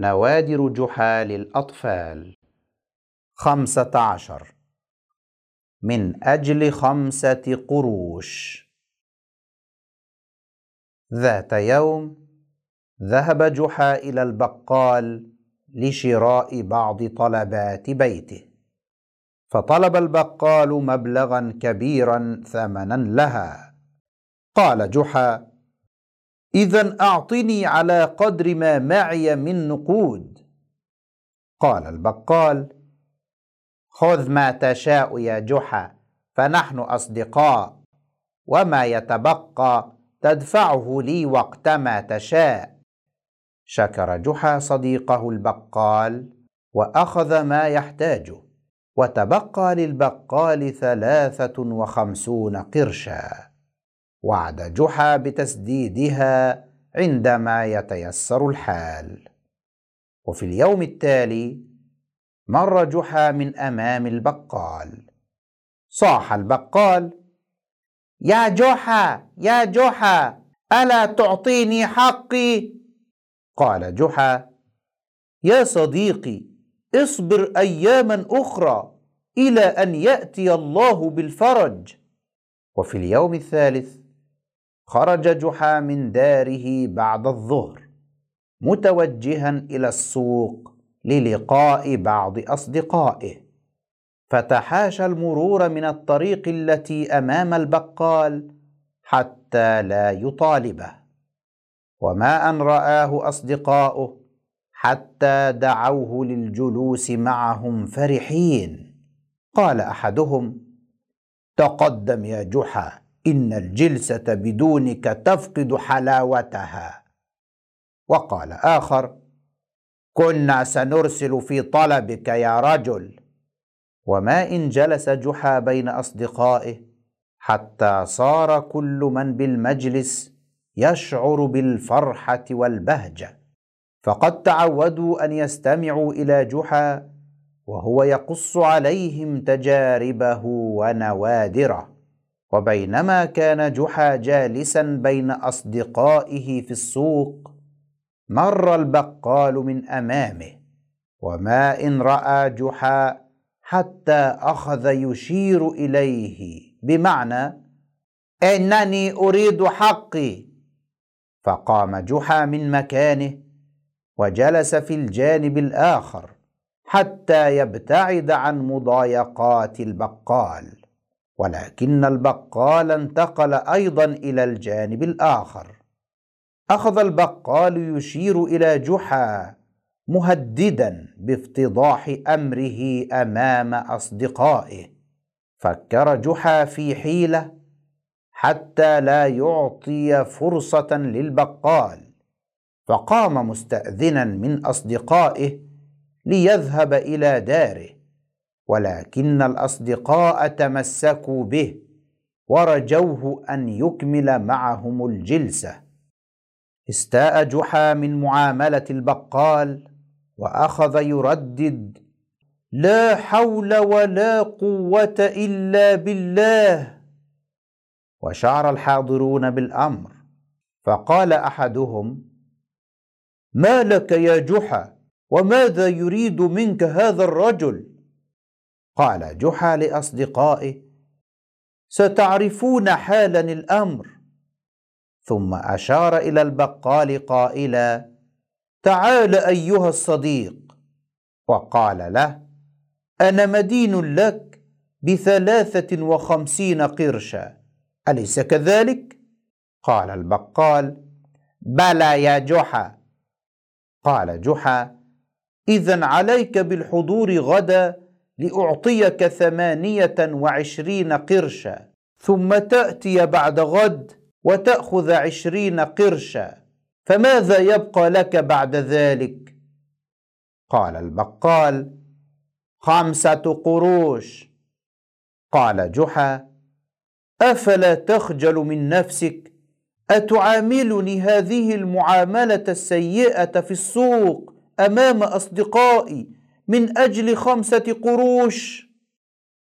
نوادر جحا للأطفال خمسة عشر. من أجل خمسة قروش. ذات يوم ذهب جحا إلى البقال لشراء بعض طلبات بيته. فطلب البقال مبلغا كبيرا ثمنا لها. قال جحا اذا أعطني على قدر ما معي من نقود. قال البقال خذ ما تشاء يا جحا فنحن أصدقاء وما يتبقى تدفعه لي وقتما تشاء. شكر جحا صديقه البقال وأخذ ما يحتاجه وتبقى للبقال ثلاثة وخمسون قرشا. وعد جحا بتسديدها عندما يتيسر الحال. وفي اليوم التالي مر جحا من أمام البقال. صاح البقال يا جحا يا جحا ألا تعطيني حقي؟ قال جحا يا صديقي اصبر أياما أخرى إلى أن يأتي الله بالفرج. وفي اليوم الثالث خرج جحا من داره بعد الظهر متوجها إلى السوق للقاء بعض أصدقائه. فتحاشى المرور من الطريق التي أمام البقال حتى لا يطالبه. وما أن رآه أصدقاؤه حتى دعوه للجلوس معهم فرحين. قال أحدهم تقدم يا جحا. ان الجلسه بدونك تفقد حلاوتها. وقال اخر كنا سنرسل في طلبك يا رجل. وما ان جلس جحا بين اصدقائه حتى صار كل من بالمجلس يشعر بالفرحه والبهجه. فقد تعودوا ان يستمعوا إلى جحا وهو يقص عليهم تجاربه ونوادره. وبينما كان جحا جالسا بين أصدقائه في السوق مر البقال من أمامه وما إن رأى جحا حتى أخذ يشير إليه بمعنى إنني أريد حقي. فقام جحا من مكانه وجلس في الجانب الآخر حتى يبتعد عن مضايقات البقال. ولكن البقال انتقل أيضا إلى الجانب الآخر. أخذ البقال يشير إلى جحا مهددا بافتضاح أمره أمام أصدقائه. فكر جحا في حيلة حتى لا يعطي فرصة للبقال. فقام مستاذنا من أصدقائه ليذهب إلى داره. ولكن الأصدقاء تمسكوا به ورجوه أن يكمل معهم الجلسة. استاء جحا من معاملة البقال وأخذ يردد لا حول ولا قوة إلا بالله. وشعر الحاضرون بالأمر. فقال أحدهم ما لك يا جحا؟ وماذا يريد منك هذا الرجل؟ قال جحا لأصدقائه ستعرفون حالا الأمر. ثم أشار إلى البقال قائلا تعال أيها الصديق. وقال له أنا مدين لك بثلاثة وخمسين قرشا أليس كذلك؟ قال البقال بلى يا جحا. قال جحا اذا عليك بالحضور غدا لأعطيك ثمانية وعشرين قرشا ثم تأتي بعد غد وتأخذ عشرين قرشا. فماذا يبقى لك بعد ذلك؟ قال البقال خمسة قروش. قال جحا أفلا تخجل من نفسك؟ أتعاملني هذه المعاملة السيئة في السوق أمام أصدقائي؟ من أجل خمسة قروش.